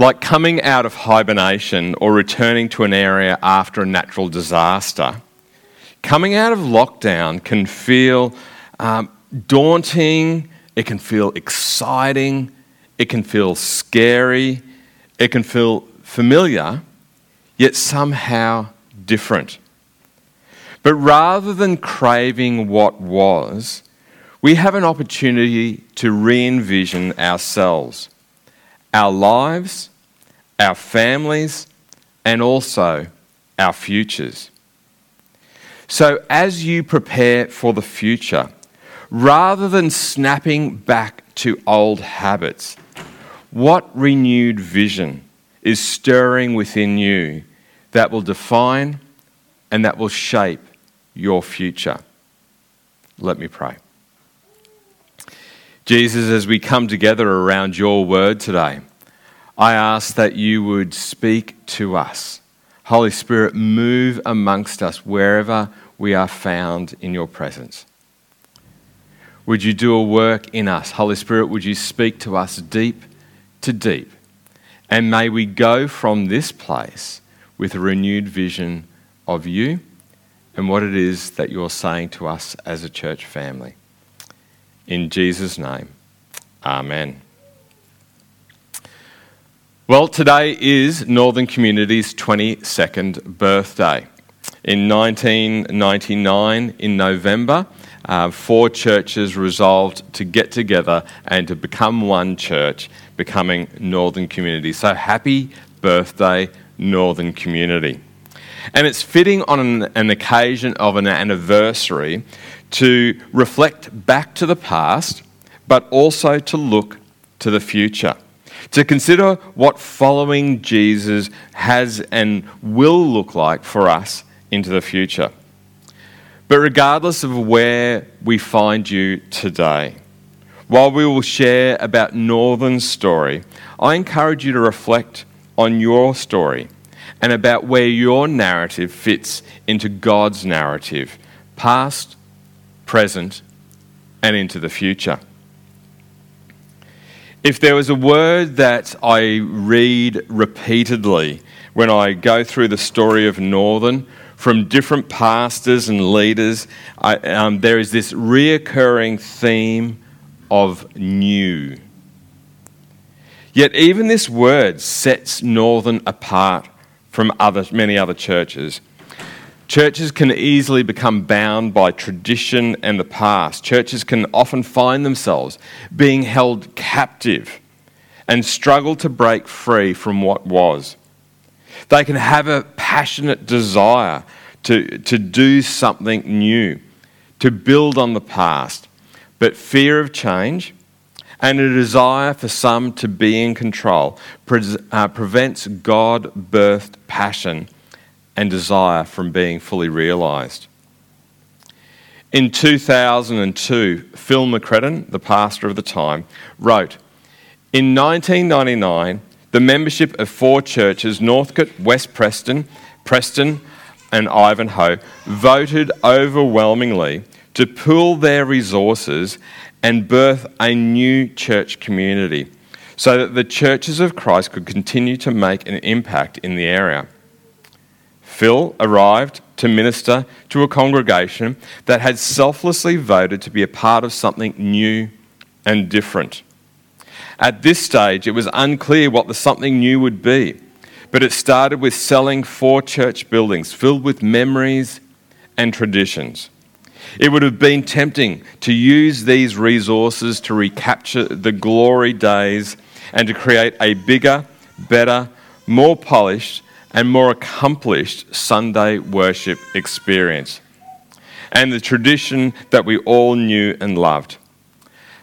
Like coming out of hibernation or returning to an area after a natural disaster, coming out of lockdown can feel um, daunting, it can feel exciting, it can feel scary, it can feel familiar, yet somehow different. But rather than craving what was, we have an opportunity to re envision ourselves, our lives, our families, and also our futures. So, as you prepare for the future, rather than snapping back to old habits, what renewed vision is stirring within you that will define and that will shape your future? Let me pray. Jesus, as we come together around your word today, I ask that you would speak to us. Holy Spirit, move amongst us wherever we are found in your presence. Would you do a work in us? Holy Spirit, would you speak to us deep to deep? And may we go from this place with a renewed vision of you and what it is that you're saying to us as a church family. In Jesus' name, Amen. Well, today is Northern Community's 22nd birthday. In 1999, in November, uh, four churches resolved to get together and to become one church, becoming Northern Community. So happy birthday, Northern Community. And it's fitting on an, an occasion of an anniversary to reflect back to the past, but also to look to the future. To consider what following Jesus has and will look like for us into the future. But regardless of where we find you today, while we will share about Northern's story, I encourage you to reflect on your story and about where your narrative fits into God's narrative, past, present, and into the future. If there was a word that I read repeatedly when I go through the story of Northern from different pastors and leaders, I, um, there is this reoccurring theme of new. Yet, even this word sets Northern apart from other, many other churches. Churches can easily become bound by tradition and the past. Churches can often find themselves being held captive and struggle to break free from what was. They can have a passionate desire to, to do something new, to build on the past, but fear of change and a desire for some to be in control pre- uh, prevents God birthed passion and desire from being fully realised. In 2002, Phil McCredden, the pastor of the time, wrote In 1999, the membership of four churches, Northcote, West Preston, Preston, and Ivanhoe, voted overwhelmingly to pool their resources and birth a new church community so that the churches of Christ could continue to make an impact in the area. Phil arrived to minister to a congregation that had selflessly voted to be a part of something new and different. At this stage, it was unclear what the something new would be, but it started with selling four church buildings filled with memories and traditions. It would have been tempting to use these resources to recapture the glory days and to create a bigger, better, more polished, and more accomplished Sunday worship experience, and the tradition that we all knew and loved.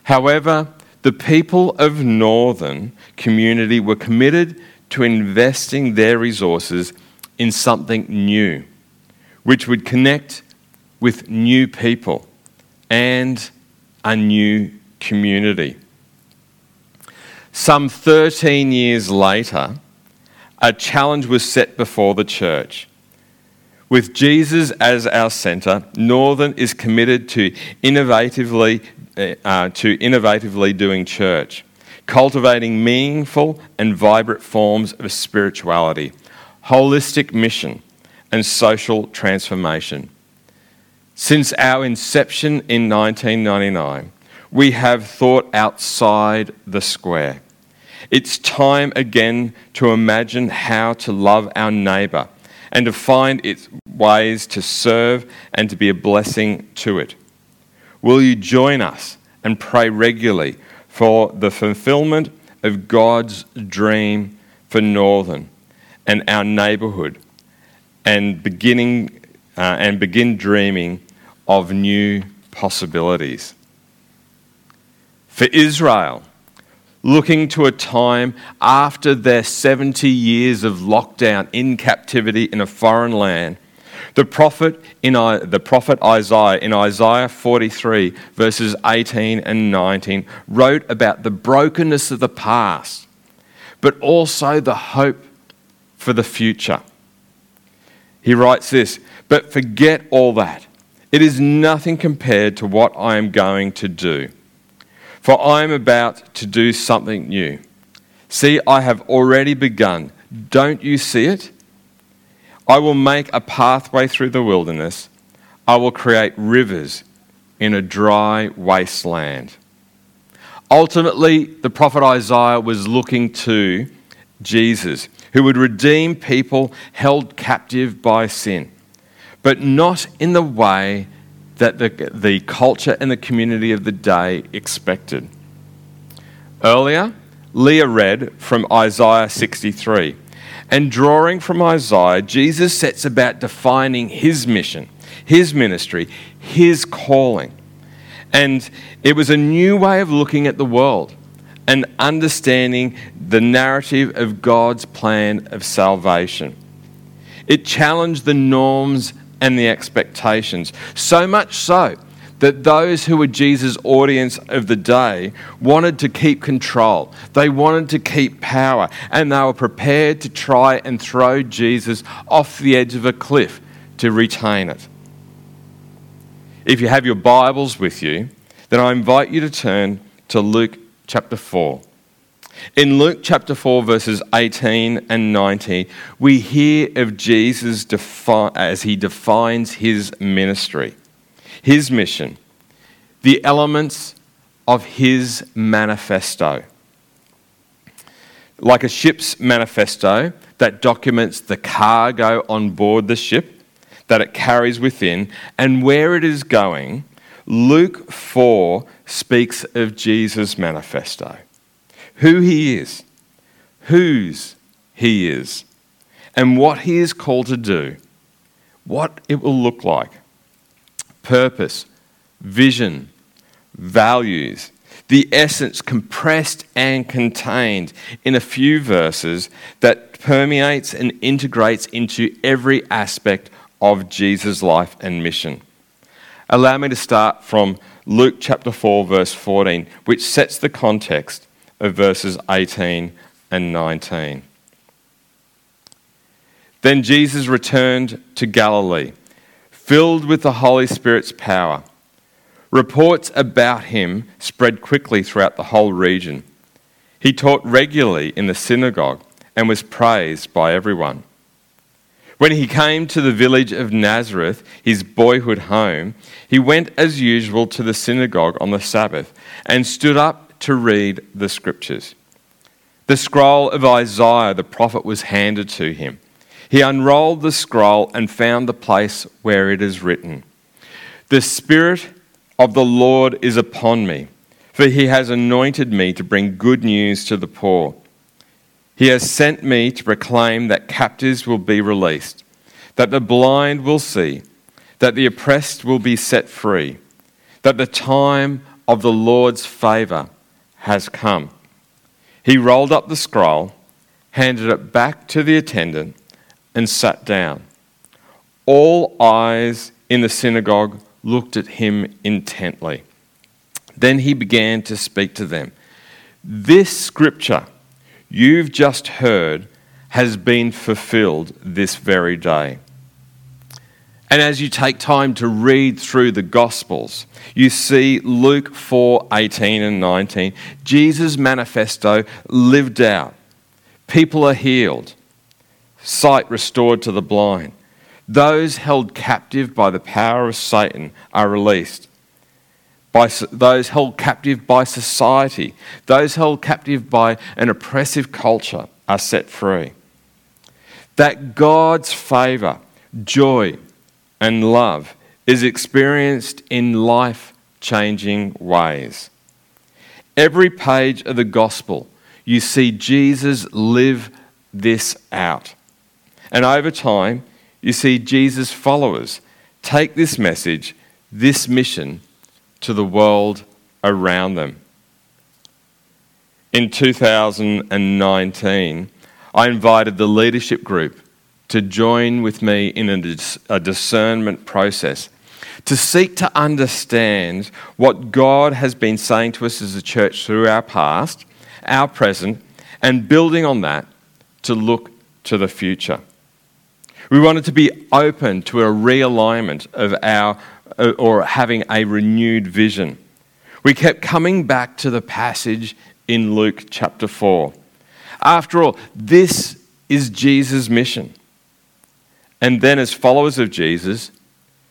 However, the people of Northern community were committed to investing their resources in something new, which would connect with new people and a new community. Some 13 years later, a challenge was set before the church. With Jesus as our centre, Northern is committed to innovatively, uh, to innovatively doing church, cultivating meaningful and vibrant forms of spirituality, holistic mission, and social transformation. Since our inception in 1999, we have thought outside the square. It's time again to imagine how to love our neighbour and to find its ways to serve and to be a blessing to it. Will you join us and pray regularly for the fulfillment of God's dream for Northern and our neighbourhood and beginning uh, and begin dreaming of new possibilities? For Israel, looking to a time after their 70 years of lockdown in captivity in a foreign land. The prophet, in, the prophet Isaiah in Isaiah 43, verses 18 and 19, wrote about the brokenness of the past, but also the hope for the future. He writes this But forget all that. It is nothing compared to what I am going to do. For I am about to do something new. See, I have already begun. Don't you see it? I will make a pathway through the wilderness. I will create rivers in a dry wasteland. Ultimately, the prophet Isaiah was looking to Jesus, who would redeem people held captive by sin, but not in the way that the, the culture and the community of the day expected. Earlier, Leah read from Isaiah 63. And drawing from Isaiah, Jesus sets about defining his mission, his ministry, his calling. And it was a new way of looking at the world and understanding the narrative of God's plan of salvation. It challenged the norms and the expectations. So much so that those who were Jesus' audience of the day wanted to keep control. They wanted to keep power, and they were prepared to try and throw Jesus off the edge of a cliff to retain it. If you have your Bibles with you, then I invite you to turn to Luke chapter 4. In Luke chapter 4, verses 18 and 19, we hear of Jesus defi- as he defines his ministry, his mission, the elements of his manifesto. Like a ship's manifesto that documents the cargo on board the ship that it carries within and where it is going, Luke 4 speaks of Jesus' manifesto who he is, whose he is, and what he is called to do, what it will look like. Purpose, vision, values, the essence compressed and contained in a few verses that permeates and integrates into every aspect of Jesus' life and mission. Allow me to start from Luke chapter 4, verse 14, which sets the context of verses 18 and 19. Then Jesus returned to Galilee, filled with the Holy Spirit's power. Reports about him spread quickly throughout the whole region. He taught regularly in the synagogue and was praised by everyone. When he came to the village of Nazareth, his boyhood home, he went as usual to the synagogue on the Sabbath and stood up to read the scriptures. The scroll of Isaiah the prophet was handed to him. He unrolled the scroll and found the place where it is written The Spirit of the Lord is upon me, for he has anointed me to bring good news to the poor. He has sent me to proclaim that captives will be released, that the blind will see, that the oppressed will be set free, that the time of the Lord's favour has come. He rolled up the scroll, handed it back to the attendant, and sat down. All eyes in the synagogue looked at him intently. Then he began to speak to them. This scripture you've just heard has been fulfilled this very day. And as you take time to read through the Gospels, you see Luke 4 18 and 19, Jesus' manifesto lived out. People are healed, sight restored to the blind. Those held captive by the power of Satan are released. By those held captive by society, those held captive by an oppressive culture are set free. That God's favour, joy, and love is experienced in life changing ways. Every page of the gospel, you see Jesus live this out. And over time, you see Jesus' followers take this message, this mission, to the world around them. In 2019, I invited the leadership group to join with me in a, dis- a discernment process to seek to understand what God has been saying to us as a church through our past, our present, and building on that to look to the future. We wanted to be open to a realignment of our, uh, or having a renewed vision. We kept coming back to the passage in Luke chapter 4. After all, this is Jesus' mission. And then, as followers of Jesus,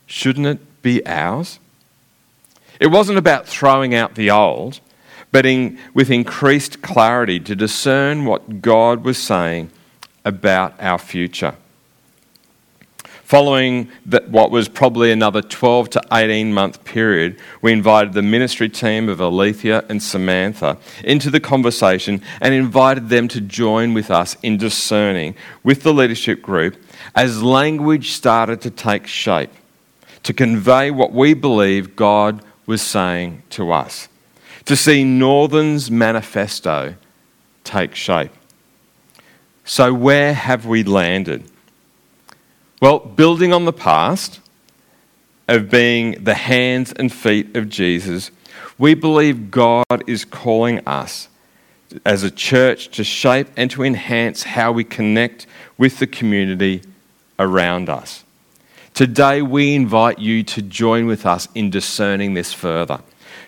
shouldn't it be ours? It wasn't about throwing out the old, but in, with increased clarity to discern what God was saying about our future. Following what was probably another 12 to 18 month period, we invited the ministry team of Alethea and Samantha into the conversation and invited them to join with us in discerning with the leadership group as language started to take shape to convey what we believe God was saying to us, to see Northern's manifesto take shape. So, where have we landed? Well, building on the past of being the hands and feet of Jesus, we believe God is calling us as a church to shape and to enhance how we connect with the community around us. Today, we invite you to join with us in discerning this further,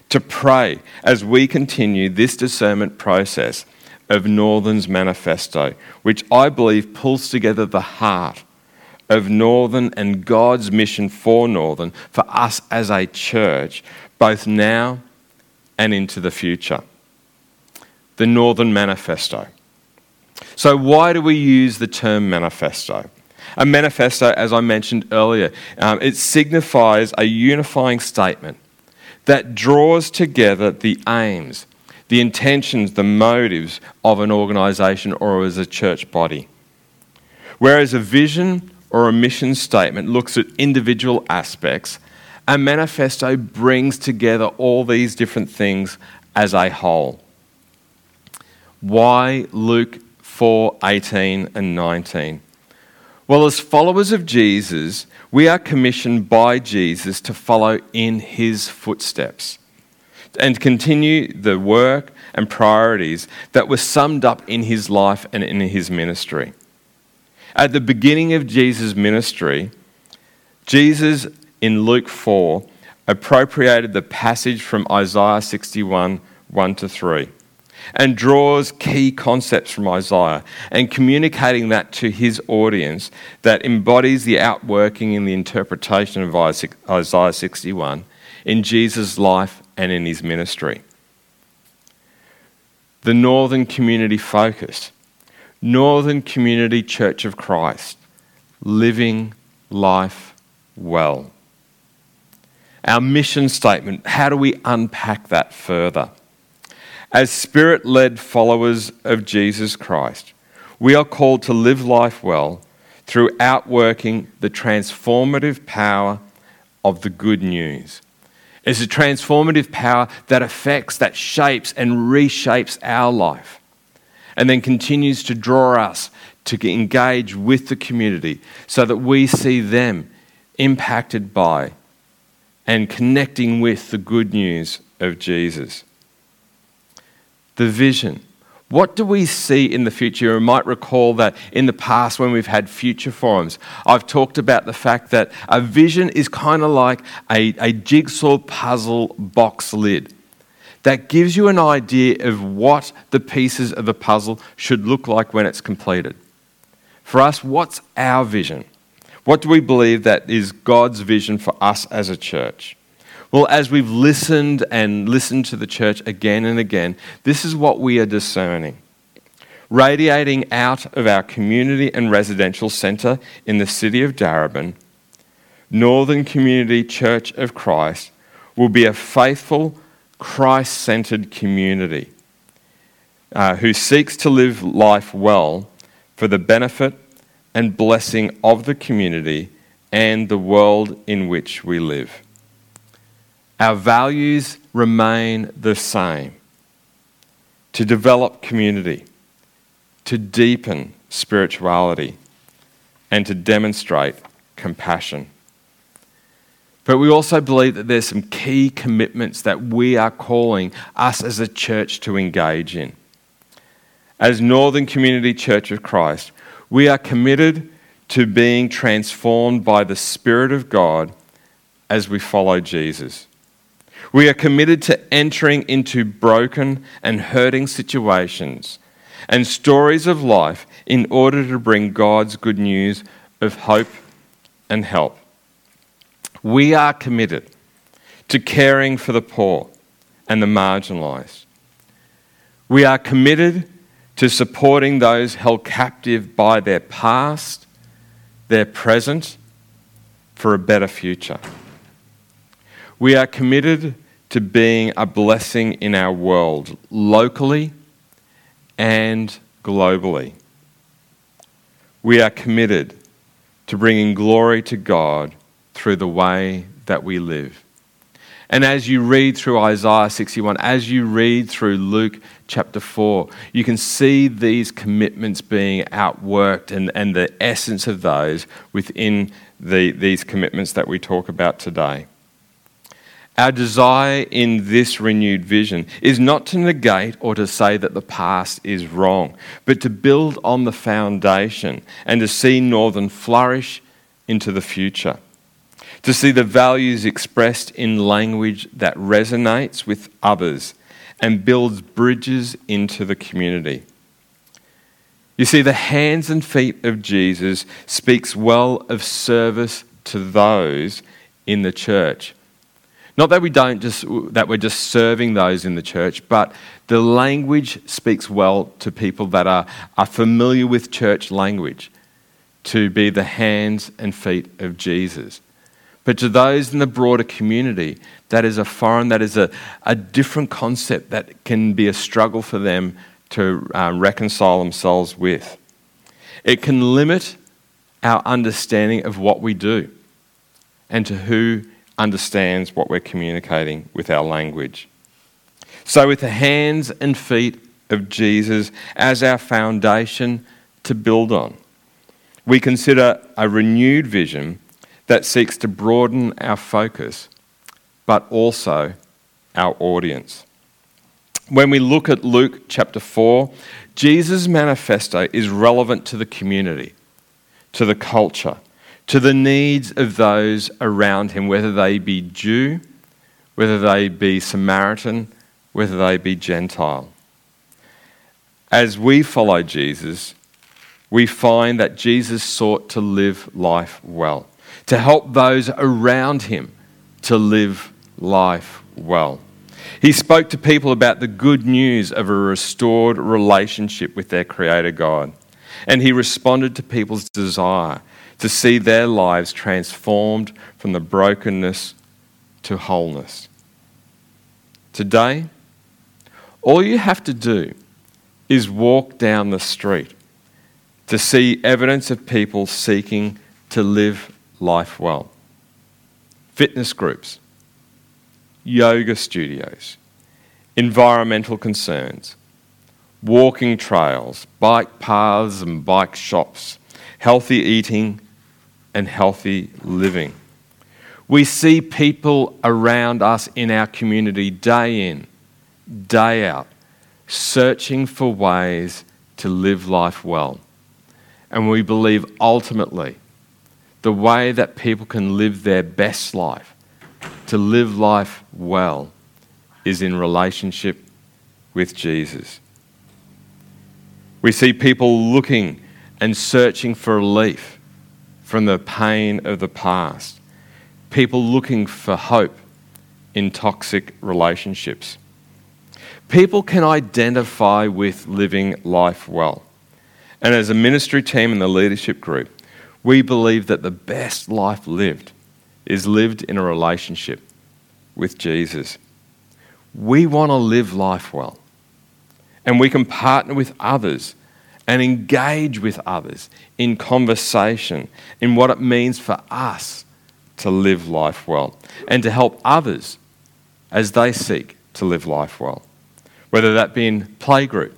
to pray as we continue this discernment process of Northern's manifesto, which I believe pulls together the heart of Northern and God's mission for Northern, for us as a church, both now and into the future. The Northern Manifesto. So, why do we use the term manifesto? A manifesto, as I mentioned earlier, um, it signifies a unifying statement that draws together the aims, the intentions, the motives of an organisation or as a church body. Whereas a vision or a mission statement looks at individual aspects, a manifesto brings together all these different things as a whole. Why Luke 4 18 and 19? Well, as followers of Jesus, we are commissioned by Jesus to follow in his footsteps and continue the work and priorities that were summed up in his life and in his ministry. At the beginning of Jesus' ministry, Jesus in Luke 4 appropriated the passage from Isaiah 61 1 to 3 and draws key concepts from Isaiah and communicating that to his audience that embodies the outworking and the interpretation of Isaiah 61 in Jesus' life and in his ministry. The Northern Community Focus Northern Community Church of Christ, living life well. Our mission statement, how do we unpack that further? As spirit led followers of Jesus Christ, we are called to live life well through outworking the transformative power of the good news. It's a transformative power that affects, that shapes, and reshapes our life and then continues to draw us to engage with the community so that we see them impacted by and connecting with the good news of Jesus. The vision. What do we see in the future? You might recall that in the past, when we've had future forums, I've talked about the fact that a vision is kind of like a, a jigsaw puzzle box lid that gives you an idea of what the pieces of the puzzle should look like when it's completed. For us, what's our vision? What do we believe that is God's vision for us as a church? Well, as we've listened and listened to the church again and again, this is what we are discerning. Radiating out of our community and residential centre in the city of Darebin, Northern Community Church of Christ will be a faithful, Christ centered community uh, who seeks to live life well for the benefit and blessing of the community and the world in which we live. Our values remain the same to develop community, to deepen spirituality, and to demonstrate compassion. But we also believe that there's some key commitments that we are calling us as a church to engage in. As Northern Community Church of Christ, we are committed to being transformed by the Spirit of God as we follow Jesus. We are committed to entering into broken and hurting situations and stories of life in order to bring God's good news of hope and help. We are committed to caring for the poor and the marginalised. We are committed to supporting those held captive by their past, their present, for a better future. We are committed to being a blessing in our world, locally and globally. We are committed to bringing glory to God through the way that we live. And as you read through Isaiah 61, as you read through Luke chapter 4, you can see these commitments being outworked and, and the essence of those within the, these commitments that we talk about today. Our desire in this renewed vision is not to negate or to say that the past is wrong, but to build on the foundation and to see Northern flourish into the future. To see the values expressed in language that resonates with others and builds bridges into the community. You see, the hands and feet of Jesus speaks well of service to those in the church not that we don't just that we're just serving those in the church, but the language speaks well to people that are, are familiar with church language, to be the hands and feet of Jesus. But to those in the broader community, that is a foreign, that is a, a different concept that can be a struggle for them to uh, reconcile themselves with. It can limit our understanding of what we do and to who understands what we're communicating with our language. So, with the hands and feet of Jesus as our foundation to build on, we consider a renewed vision that seeks to broaden our focus, but also our audience. When we look at Luke chapter 4, Jesus' manifesto is relevant to the community, to the culture, to the needs of those around him, whether they be Jew, whether they be Samaritan, whether they be Gentile. As we follow Jesus, we find that Jesus sought to live life well, to help those around him to live life well. He spoke to people about the good news of a restored relationship with their Creator God, and he responded to people's desire to see their lives transformed from the brokenness to wholeness. Today, all you have to do is walk down the street to see evidence of people seeking to live life well. Fitness groups, yoga studios, environmental concerns, walking trails, bike paths and bike shops, healthy eating, and healthy living. We see people around us in our community day in, day out, searching for ways to live life well. And we believe ultimately the way that people can live their best life, to live life well, is in relationship with Jesus. We see people looking and searching for relief from the pain of the past, people looking for hope in toxic relationships. People can identify with living life well. And as a ministry team and the leadership group, we believe that the best life lived is lived in a relationship with Jesus. We want to live life well. And we can partner with others and engage with others in conversation in what it means for us to live life well and to help others as they seek to live life well. Whether that be in playgroup,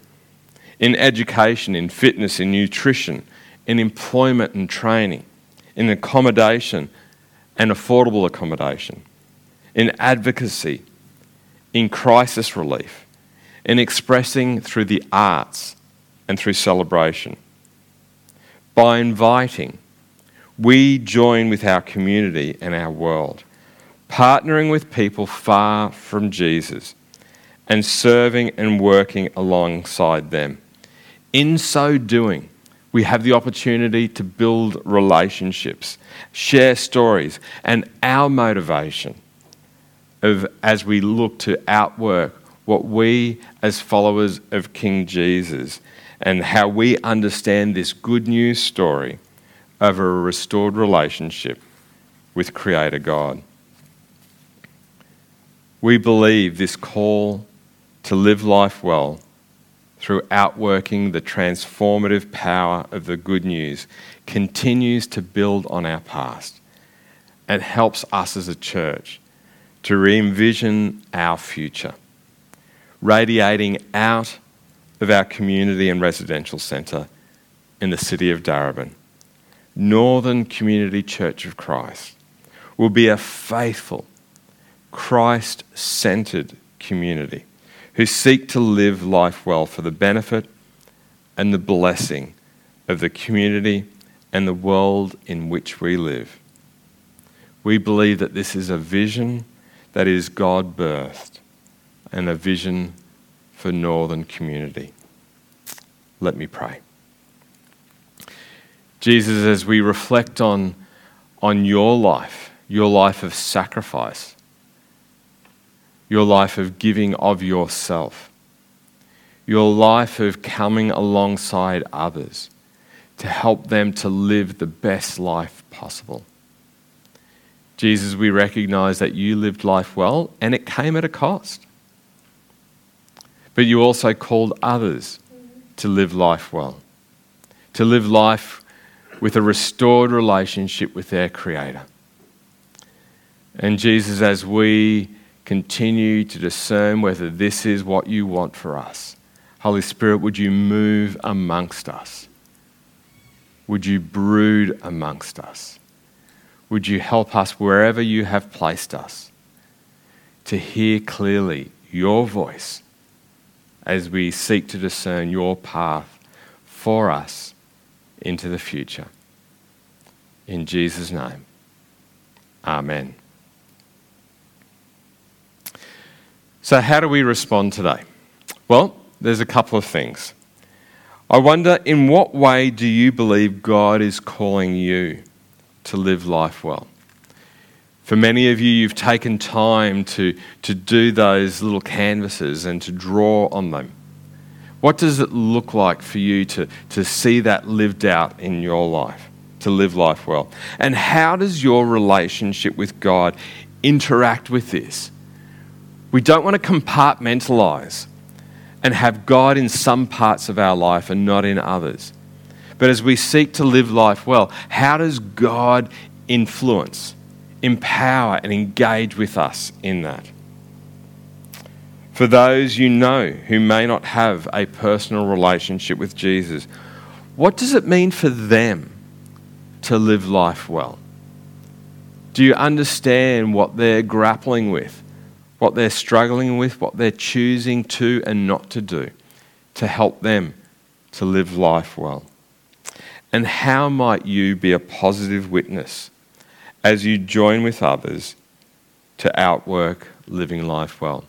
in education, in fitness, in nutrition, in employment and training, in accommodation and affordable accommodation, in advocacy, in crisis relief, in expressing through the arts and through celebration. By inviting, we join with our community and our world, partnering with people far from Jesus and serving and working alongside them. In so doing, we have the opportunity to build relationships, share stories, and our motivation of as we look to outwork what we as followers of King Jesus and how we understand this good news story of a restored relationship with Creator God. We believe this call to live life well through outworking the transformative power of the good news continues to build on our past and helps us as a church to re envision our future, radiating out of our community and residential centre in the city of Darebin. Northern Community Church of Christ will be a faithful, Christ centered community who seek to live life well for the benefit and the blessing of the community and the world in which we live. We believe that this is a vision that is God birthed and a vision for Northern community. Let me pray. Jesus, as we reflect on, on your life, your life of sacrifice, your life of giving of yourself, your life of coming alongside others to help them to live the best life possible. Jesus, we recognize that you lived life well and it came at a cost. But you also called others to live life well, to live life with a restored relationship with their Creator. And Jesus, as we continue to discern whether this is what you want for us. Holy Spirit, would you move amongst us? Would you brood amongst us? Would you help us wherever you have placed us to hear clearly your voice as we seek to discern your path for us into the future? In Jesus' name, Amen. So, how do we respond today? Well, there's a couple of things. I wonder, in what way do you believe God is calling you to live life well? For many of you, you've taken time to, to do those little canvases and to draw on them. What does it look like for you to, to see that lived out in your life, to live life well? And how does your relationship with God interact with this? We don't want to compartmentalize and have God in some parts of our life and not in others. But as we seek to live life well, how does God influence, empower, and engage with us in that? For those you know who may not have a personal relationship with Jesus, what does it mean for them to live life well? Do you understand what they're grappling with? What they're struggling with, what they're choosing to and not to do to help them to live life well? And how might you be a positive witness as you join with others to outwork living life well?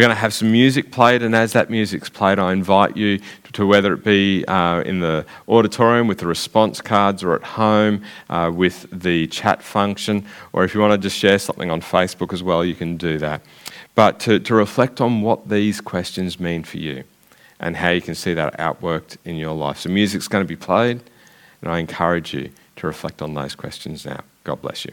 We're going to have some music played, and as that music's played, I invite you to whether it be uh, in the auditorium with the response cards or at home uh, with the chat function, or if you want to just share something on Facebook as well, you can do that. But to, to reflect on what these questions mean for you and how you can see that outworked in your life. So, music's going to be played, and I encourage you to reflect on those questions now. God bless you.